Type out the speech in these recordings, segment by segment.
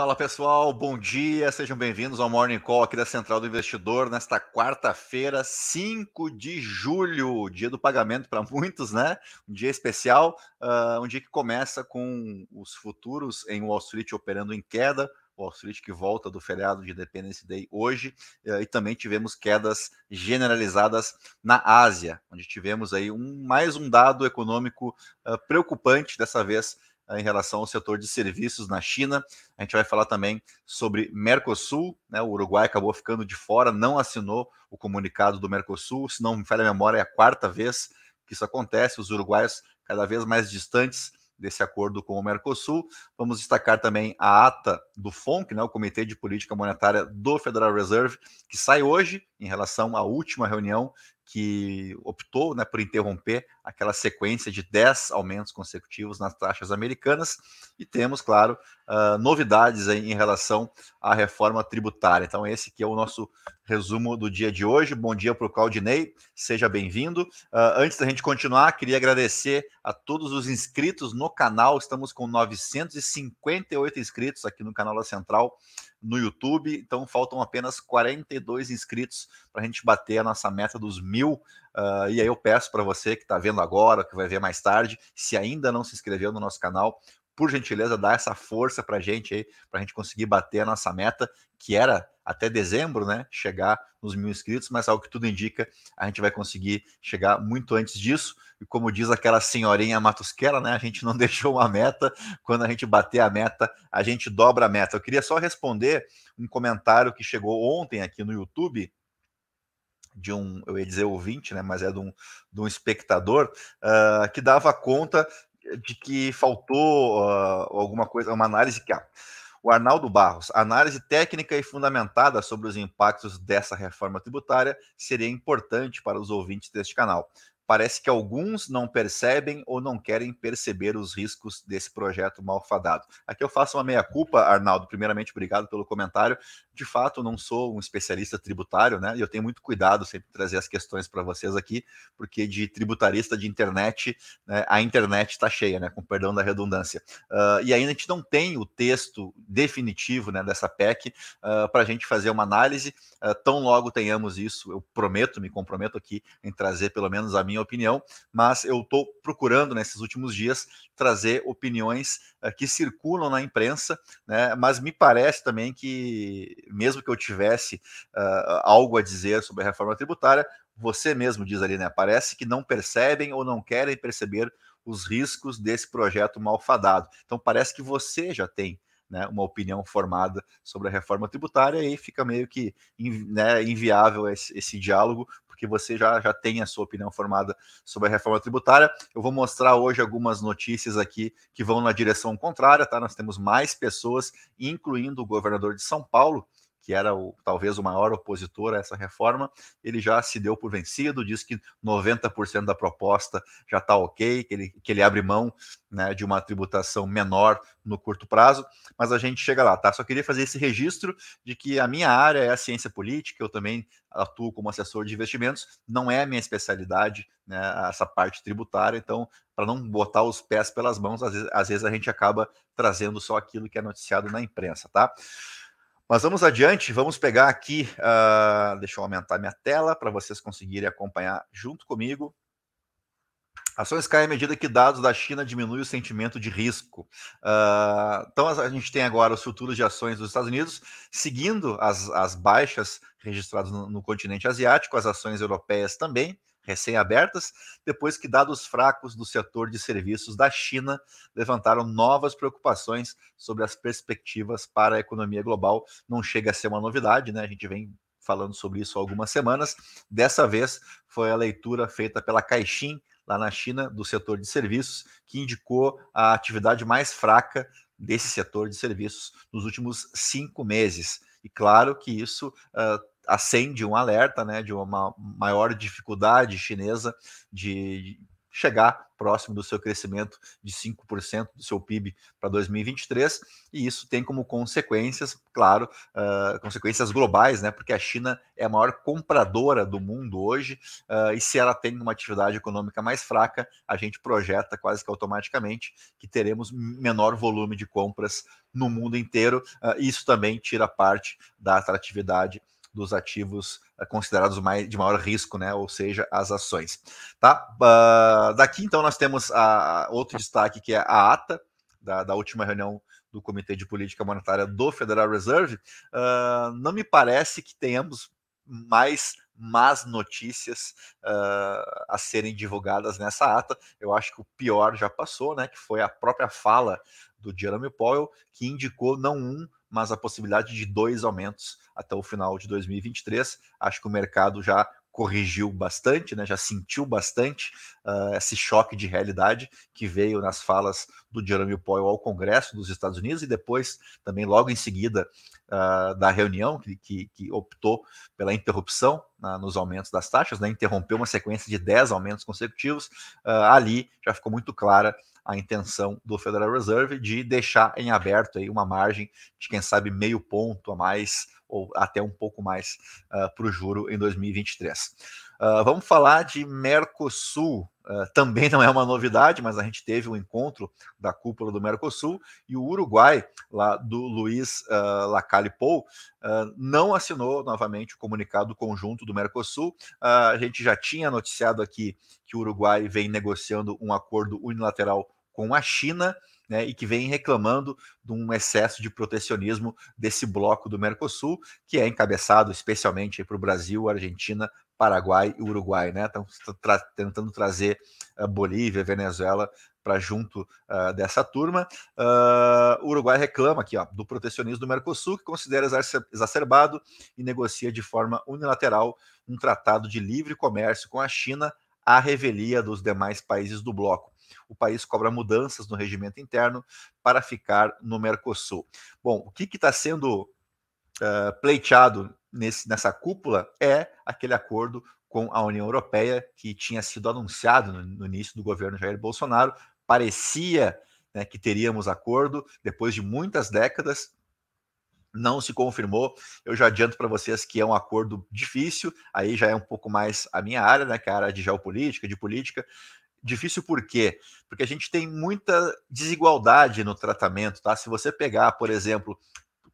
Fala pessoal, bom dia, sejam bem-vindos ao Morning Call aqui da Central do Investidor nesta quarta-feira, 5 de julho, dia do pagamento para muitos, né? Um dia especial, uh, um dia que começa com os futuros em Wall Street operando em queda, Wall Street que volta do feriado de Independence Day hoje, uh, e também tivemos quedas generalizadas na Ásia, onde tivemos aí um, mais um dado econômico uh, preocupante, dessa vez em relação ao setor de serviços na China. A gente vai falar também sobre Mercosul, né? O Uruguai acabou ficando de fora, não assinou o comunicado do Mercosul, se não me falha a memória, é a quarta vez que isso acontece, os uruguaios cada vez mais distantes desse acordo com o Mercosul. Vamos destacar também a ata do FONC, né, o Comitê de Política Monetária do Federal Reserve, que sai hoje em relação à última reunião que optou né, por interromper aquela sequência de 10 aumentos consecutivos nas taxas americanas. E temos, claro, uh, novidades em relação à reforma tributária. Então, esse que é o nosso resumo do dia de hoje. Bom dia para o Claudinei, seja bem-vindo. Uh, antes da gente continuar, queria agradecer a todos os inscritos no canal. Estamos com 958 inscritos aqui no canal da Central no YouTube. Então faltam apenas 42 inscritos para a gente bater a nossa meta dos mil. Uh, e aí eu peço para você que está vendo agora, que vai ver mais tarde, se ainda não se inscreveu no nosso canal, por gentileza, dá essa força para a gente aí, para a gente conseguir bater a nossa meta, que era até dezembro, né? Chegar nos mil inscritos, mas ao que tudo indica, a gente vai conseguir chegar muito antes disso. E como diz aquela senhorinha Matusquela, né? A gente não deixou uma meta. Quando a gente bater a meta, a gente dobra a meta. Eu queria só responder um comentário que chegou ontem aqui no YouTube de um, eu ia dizer ouvinte, né, mas é de um, de um espectador, uh, que dava conta de que faltou uh, alguma coisa, uma análise que. O Arnaldo Barros, análise técnica e fundamentada sobre os impactos dessa reforma tributária seria importante para os ouvintes deste canal parece que alguns não percebem ou não querem perceber os riscos desse projeto malfadado. Aqui eu faço uma meia-culpa, Arnaldo. Primeiramente, obrigado pelo comentário. De fato, não sou um especialista tributário, né? E eu tenho muito cuidado sempre trazer as questões para vocês aqui, porque de tributarista de internet, né, a internet está cheia, né? Com perdão da redundância. Uh, e ainda a gente não tem o texto definitivo né, dessa PEC uh, para a gente fazer uma análise. Uh, tão logo tenhamos isso, eu prometo, me comprometo aqui em trazer pelo menos a minha minha opinião, mas eu estou procurando nesses últimos dias trazer opiniões uh, que circulam na imprensa, né? Mas me parece também que, mesmo que eu tivesse uh, algo a dizer sobre a reforma tributária, você mesmo diz ali, né? Parece que não percebem ou não querem perceber os riscos desse projeto malfadado. Então parece que você já tem né, uma opinião formada sobre a reforma tributária e fica meio que né, inviável esse, esse, diálogo, porque você já, já tem a sua opinião formada sobre a reforma tributária. Eu vou mostrar hoje algumas notícias aqui que vão na direção contrária, tá? Nós temos mais pessoas, incluindo o governador de São Paulo, que era o, talvez o maior opositor a essa reforma, ele já se deu por vencido, diz que 90% da proposta já está ok, que ele, que ele abre mão né, de uma tributação menor no curto prazo, mas a gente chega lá, tá? Só queria fazer esse registro de que a minha área é a ciência política, eu também atuo como assessor de investimentos, não é a minha especialidade, né, essa parte tributária, então, para não botar os pés pelas mãos, às vezes, às vezes a gente acaba trazendo só aquilo que é noticiado na imprensa, tá? Mas vamos adiante, vamos pegar aqui, uh, deixa eu aumentar minha tela para vocês conseguirem acompanhar junto comigo. Ações caem à medida que dados da China diminuem o sentimento de risco. Uh, então a gente tem agora os futuros de ações dos Estados Unidos seguindo as, as baixas registradas no, no continente asiático, as ações europeias também recém-abertas, depois que dados fracos do setor de serviços da China levantaram novas preocupações sobre as perspectivas para a economia global. Não chega a ser uma novidade, né? A gente vem falando sobre isso há algumas semanas. Dessa vez foi a leitura feita pela Caixin, lá na China, do setor de serviços, que indicou a atividade mais fraca desse setor de serviços nos últimos cinco meses. E claro que isso uh, acende um alerta né, de uma maior dificuldade chinesa de chegar próximo do seu crescimento de 5% do seu PIB para 2023, e isso tem como consequências, claro, uh, consequências globais, né? Porque a China é a maior compradora do mundo hoje, uh, e se ela tem uma atividade econômica mais fraca, a gente projeta quase que automaticamente que teremos menor volume de compras no mundo inteiro. Uh, isso também tira parte da atratividade dos ativos eh, considerados mais, de maior risco, né? Ou seja, as ações. Tá? Uh, daqui então nós temos a, outro destaque que é a ata da, da, última reunião do Comitê de Política Monetária do Federal Reserve. Uh, não me parece que tenhamos mais más notícias uh, a serem divulgadas nessa ata. Eu acho que o pior já passou, né? Que foi a própria fala do Jeremy Powell, que indicou não um, mas a possibilidade de dois aumentos até o final de 2023. Acho que o mercado já corrigiu bastante, né, já sentiu bastante uh, esse choque de realidade que veio nas falas do Jeremy Powell ao Congresso dos Estados Unidos e depois também logo em seguida uh, da reunião que, que, que, optou pela interrupção uh, nos aumentos das taxas, né, interrompeu uma sequência de 10 aumentos consecutivos, ali já ficou muito clara a intenção do Federal Reserve de deixar em aberto aí uma margem de quem sabe meio ponto a mais ou até um pouco mais uh, para o juro em 2023. Uh, vamos falar de Mercosul. Uh, também não é uma novidade, mas a gente teve um encontro da cúpula do Mercosul e o Uruguai, lá do Luiz uh, Lacalle Pou, uh, não assinou novamente o comunicado conjunto do Mercosul. a gente já tinha noticiado aqui que o Uruguai vem negociando um acordo unilateral com a China. Né, e que vem reclamando de um excesso de protecionismo desse bloco do Mercosul, que é encabeçado especialmente para o Brasil, Argentina, Paraguai e Uruguai, né? Estão tra tentando trazer a Bolívia, Venezuela para junto uh, dessa turma. Uh, o Uruguai reclama aqui ó, do protecionismo do Mercosul, que considera exacerbado e negocia de forma unilateral um tratado de livre comércio com a China à revelia dos demais países do bloco. O país cobra mudanças no regimento interno para ficar no Mercosul. Bom, o que está sendo uh, pleiteado nesse, nessa cúpula é aquele acordo com a União Europeia que tinha sido anunciado no, no início do governo Jair Bolsonaro. Parecia né, que teríamos acordo depois de muitas décadas. Não se confirmou. Eu já adianto para vocês que é um acordo difícil. Aí já é um pouco mais a minha área, né, que é a área de geopolítica, de política. Difícil por quê? Porque a gente tem muita desigualdade no tratamento, tá? Se você pegar, por exemplo,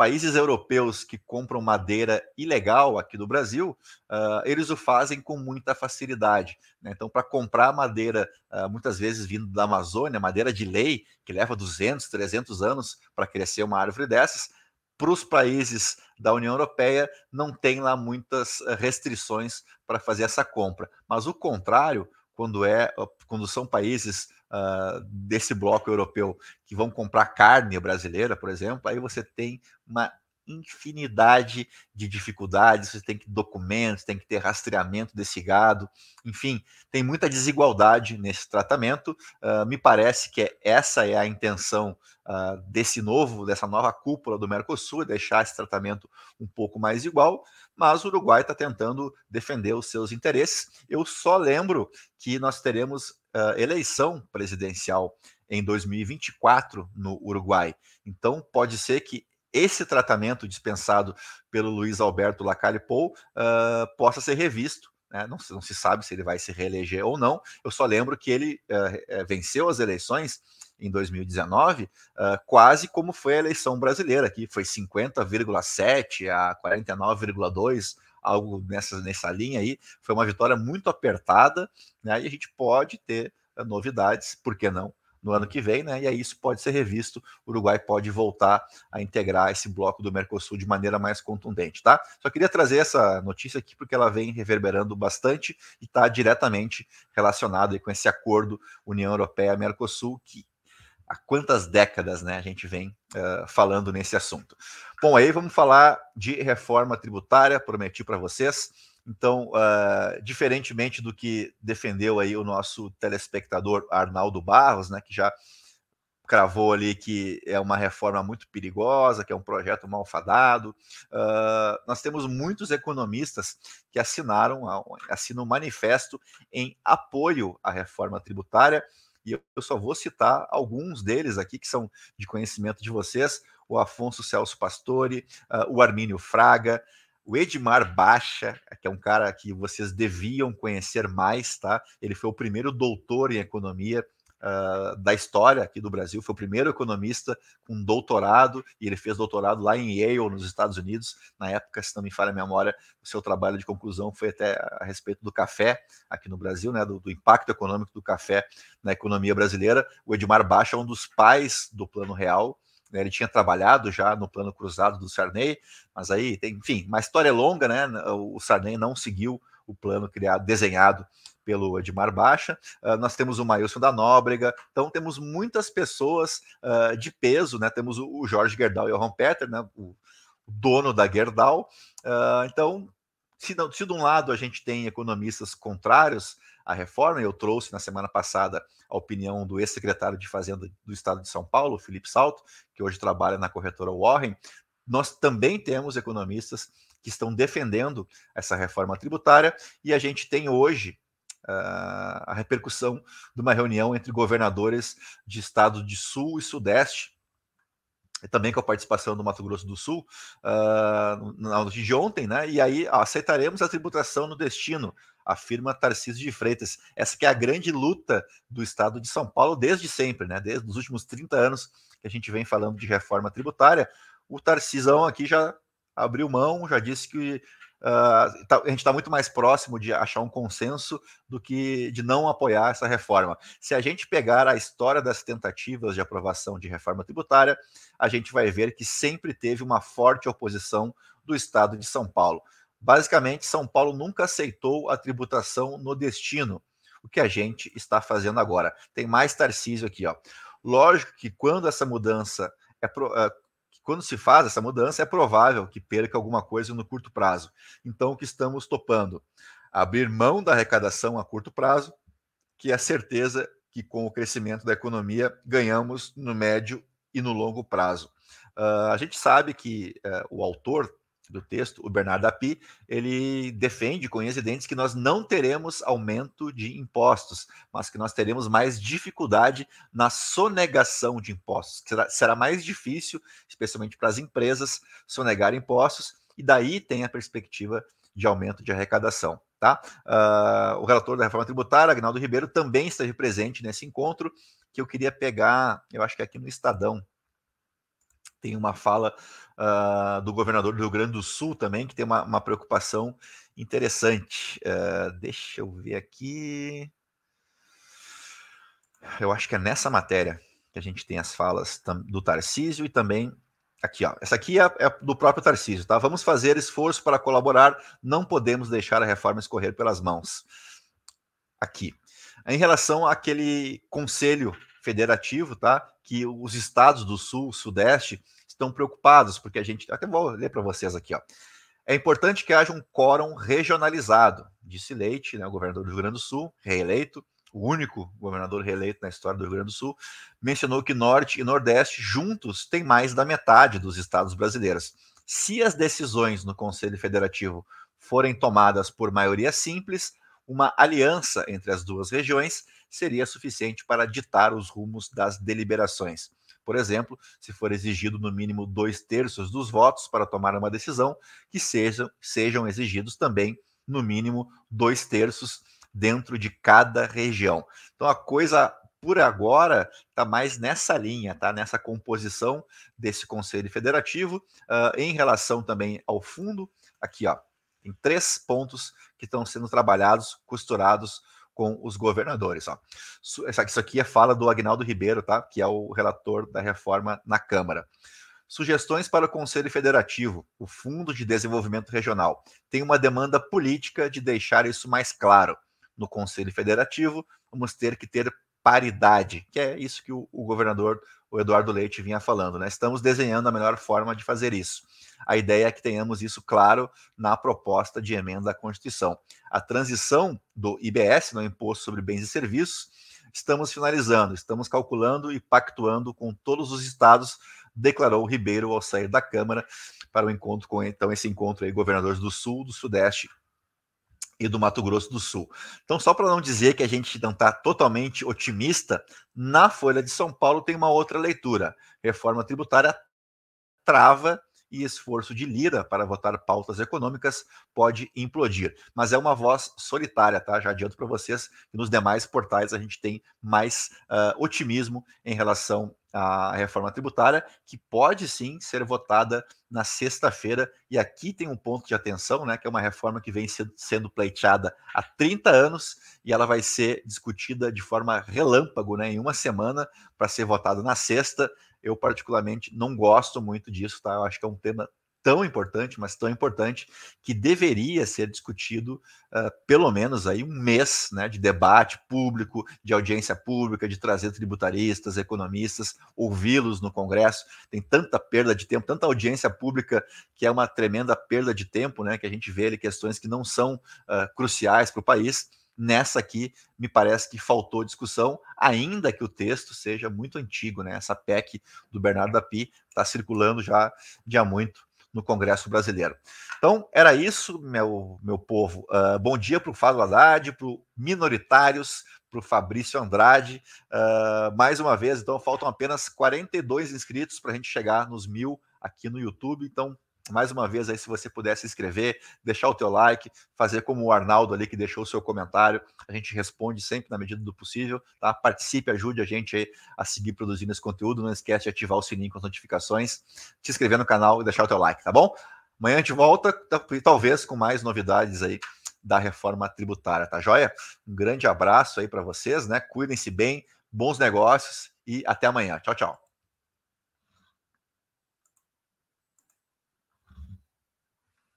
países europeus que compram madeira ilegal aqui do Brasil, uh, eles o fazem com muita facilidade. Né? Então, para comprar madeira, uh, muitas vezes vindo da Amazônia, madeira de lei, que leva 200, 300 anos para crescer uma árvore dessas, para os países da União Europeia não tem lá muitas restrições para fazer essa compra. Mas o contrário, quando é quando são países uh, desse bloco europeu que vão comprar carne brasileira, por exemplo, aí você tem uma infinidade de dificuldades, você tem que documentos, tem que ter rastreamento desse gado, enfim, tem muita desigualdade nesse tratamento. Uh, me parece que é, essa é a intenção uh, desse novo, dessa nova cúpula do Mercosul, deixar esse tratamento um pouco mais igual, mas o Uruguai está tentando defender os seus interesses. Eu só lembro que nós teremos uh, eleição presidencial em 2024 no Uruguai. Então, pode ser que esse tratamento dispensado pelo Luiz Alberto Lacalle Pou uh, possa ser revisto. Né? Não, não, se sabe se ele vai se reeleger ou não. Eu só lembro que ele uh, venceu as eleições em 2019, uh, quase como foi a eleição brasileira, que foi 50,7 a 49,2 algo nessa, nessa linha aí. Foi uma vitória muito apertada, né? E a gente pode ter uh, novidades, por que não? No ano que vem, né? E aí isso pode ser revisto. O Uruguai pode voltar a integrar esse bloco do Mercosul de maneira mais contundente, tá? Só queria trazer essa notícia aqui porque ela vem reverberando bastante e está diretamente relacionado com esse acordo União Europeia-Mercosul, que há quantas décadas né, a gente vem uh, falando nesse assunto. Bom, aí vamos falar de reforma tributária, prometi para vocês. Então, uh, diferentemente do que defendeu aí o nosso telespectador Arnaldo Barros, né, que já cravou ali que é uma reforma muito perigosa, que é um projeto malfadado. Uh, nós temos muitos economistas que assinaram, assinam um manifesto em apoio à reforma tributária, e eu só vou citar alguns deles aqui que são de conhecimento de vocês: o Afonso Celso Pastore, uh, o Armínio Fraga, o Edmar Baixa, que é um cara que vocês deviam conhecer mais, tá? Ele foi o primeiro doutor em economia uh, da história aqui do Brasil, foi o primeiro economista com doutorado, e ele fez doutorado lá em Yale, nos Estados Unidos. Na época, se não me falha a memória, o seu trabalho de conclusão foi até a respeito do café aqui no Brasil, né, do, do impacto econômico do café na economia brasileira. O Edmar Baixa é um dos pais do Plano Real, né, ele tinha trabalhado já no plano cruzado do Sarney, mas aí, tem, enfim, uma história longa, né? O Sarney não seguiu o plano criado, desenhado pelo Edmar Baixa. Uh, nós temos o Maílson da Nóbrega, então temos muitas pessoas uh, de peso, né? Temos o, o Jorge Gerdau e o Ron Peter, né? O, dono da Gerdau. Uh, então, se, se de um lado a gente tem economistas contrários à reforma, eu trouxe na semana passada a opinião do ex-secretário de Fazenda do Estado de São Paulo, Felipe Salto, que hoje trabalha na corretora Warren, nós também temos economistas que estão defendendo essa reforma tributária e a gente tem hoje uh, a repercussão de uma reunião entre governadores de estados de Sul e Sudeste, e também com a participação do Mato Grosso do Sul, uh, na noite de ontem, né? E aí aceitaremos a tributação no destino, afirma Tarcísio de Freitas. Essa que é a grande luta do estado de São Paulo desde sempre, né? Desde os últimos 30 anos que a gente vem falando de reforma tributária. O Tarcisão aqui já abriu mão, já disse que uh, tá, a gente está muito mais próximo de achar um consenso do que de não apoiar essa reforma. Se a gente pegar a história das tentativas de aprovação de reforma tributária, a gente vai ver que sempre teve uma forte oposição do Estado de São Paulo. Basicamente, São Paulo nunca aceitou a tributação no destino, o que a gente está fazendo agora. Tem mais Tarcísio aqui, ó. Lógico que quando essa mudança é, pro, uh, quando se faz essa mudança, é provável que perca alguma coisa no curto prazo. Então, o que estamos topando? Abrir mão da arrecadação a curto prazo, que é a certeza que com o crescimento da economia ganhamos no médio e no longo prazo. Uh, a gente sabe que uh, o autor do texto, o Bernardo Api, ele defende com unhas e dentes que nós não teremos aumento de impostos, mas que nós teremos mais dificuldade na sonegação de impostos. Será, será mais difícil, especialmente para as empresas, sonegar impostos, e daí tem a perspectiva de aumento de arrecadação. Tá? Uh, o relator da reforma tributária, Agnaldo Ribeiro, também esteve presente nesse encontro, que eu queria pegar, eu acho que aqui no Estadão, tem uma fala uh, do governador do Rio Grande do Sul também, que tem uma, uma preocupação interessante. Uh, deixa eu ver aqui. Eu acho que é nessa matéria que a gente tem as falas do Tarcísio e também aqui, ó. Essa aqui é, é, do próprio Tarcísio, tá? Vamos fazer esforço para colaborar, não podemos deixar a reforma escorrer pelas mãos. Aqui. Em relação àquele conselho federativo, tá? Que os estados do Sul, Sudeste estão preocupados, porque a gente. Até vou ler para vocês aqui, ó. É importante que haja um quórum regionalizado, disse Leite, né, o governador do Rio Grande do Sul, reeleito, o único governador reeleito na história do Rio Grande do Sul, mencionou que Norte e Nordeste juntos têm mais da metade dos estados brasileiros. Se as decisões no Conselho Federativo forem tomadas por maioria simples, uma aliança entre as duas regiões seria suficiente para ditar os rumos das deliberações. Por exemplo, se for exigido no mínimo dois terços dos votos para tomar uma decisão, que sejam, sejam exigidos também no mínimo dois terços dentro de cada região. Então a coisa por agora está mais nessa linha, tá? Nessa composição desse Conselho Federativo, uh, em relação também ao fundo, aqui ó, tem três pontos que estão sendo trabalhados, costurados com os governadores. Ó. Isso aqui é fala do Agnaldo Ribeiro, tá? que é o relator da reforma na Câmara. Sugestões para o Conselho Federativo, o Fundo de Desenvolvimento Regional. Tem uma demanda política de deixar isso mais claro. No Conselho Federativo, vamos ter que ter paridade, que é isso que o, o governador o Eduardo Leite vinha falando, né? Estamos desenhando a melhor forma de fazer isso. A ideia é que tenhamos isso claro na proposta de emenda à Constituição. A transição do IBS, no Imposto sobre Bens e Serviços, estamos finalizando, estamos calculando e pactuando com todos os estados, declarou Ribeiro ao sair da Câmara para o encontro com então esse encontro aí governadores do Sul, do Sudeste e do Mato Grosso do Sul. Então, só para não dizer que a gente não está totalmente otimista, na Folha de São Paulo tem uma outra leitura. Reforma tributária trava e esforço de Lira para votar pautas econômicas pode implodir. Mas é uma voz solitária, tá? Já adianto para vocês que nos demais portais a gente tem mais uh, otimismo em relação à reforma tributária, que pode sim ser votada na sexta-feira. E aqui tem um ponto de atenção, né? Que é uma reforma que vem sendo pleiteada há 30 anos e ela vai ser discutida de forma relâmpago, né? Em uma semana para ser votada na sexta. Eu, particularmente, não gosto muito disso, tá? Eu acho que é um tema tão importante, mas tão importante, que deveria ser discutido uh, pelo menos aí um mês né, de debate público, de audiência pública, de trazer tributaristas, economistas, ouvi-los no Congresso. Tem tanta perda de tempo, tanta audiência pública que é uma tremenda perda de tempo, né? Que a gente vê ali questões que não são uh, cruciais para o país Nessa aqui, me parece que faltou discussão, ainda que o texto seja muito antigo, né? Essa PEC do Bernardo Api está circulando já há muito no Congresso Brasileiro. Então, era isso, meu, meu povo. Uh, bom dia para o Fábio Haddad, para o Minoritários, para o Fabrício Andrade. Uh, mais uma vez, então, faltam apenas 42 inscritos para a gente chegar nos mil aqui no YouTube. Então, mais uma vez aí, se você puder se inscrever, deixar o teu like, fazer como o Arnaldo ali que deixou o seu comentário, a gente responde sempre na medida do possível, tá? Participe, ajude a gente aí a seguir produzindo esse conteúdo, não esquece de ativar o sininho com as notificações, se inscrever no canal e deixar o teu like, tá bom? Amanhã a gente volta, talvez com mais novidades aí da reforma tributária, tá joia? Um grande abraço aí para vocês, né? Cuidem-se bem, bons negócios e até amanhã. Tchau, tchau.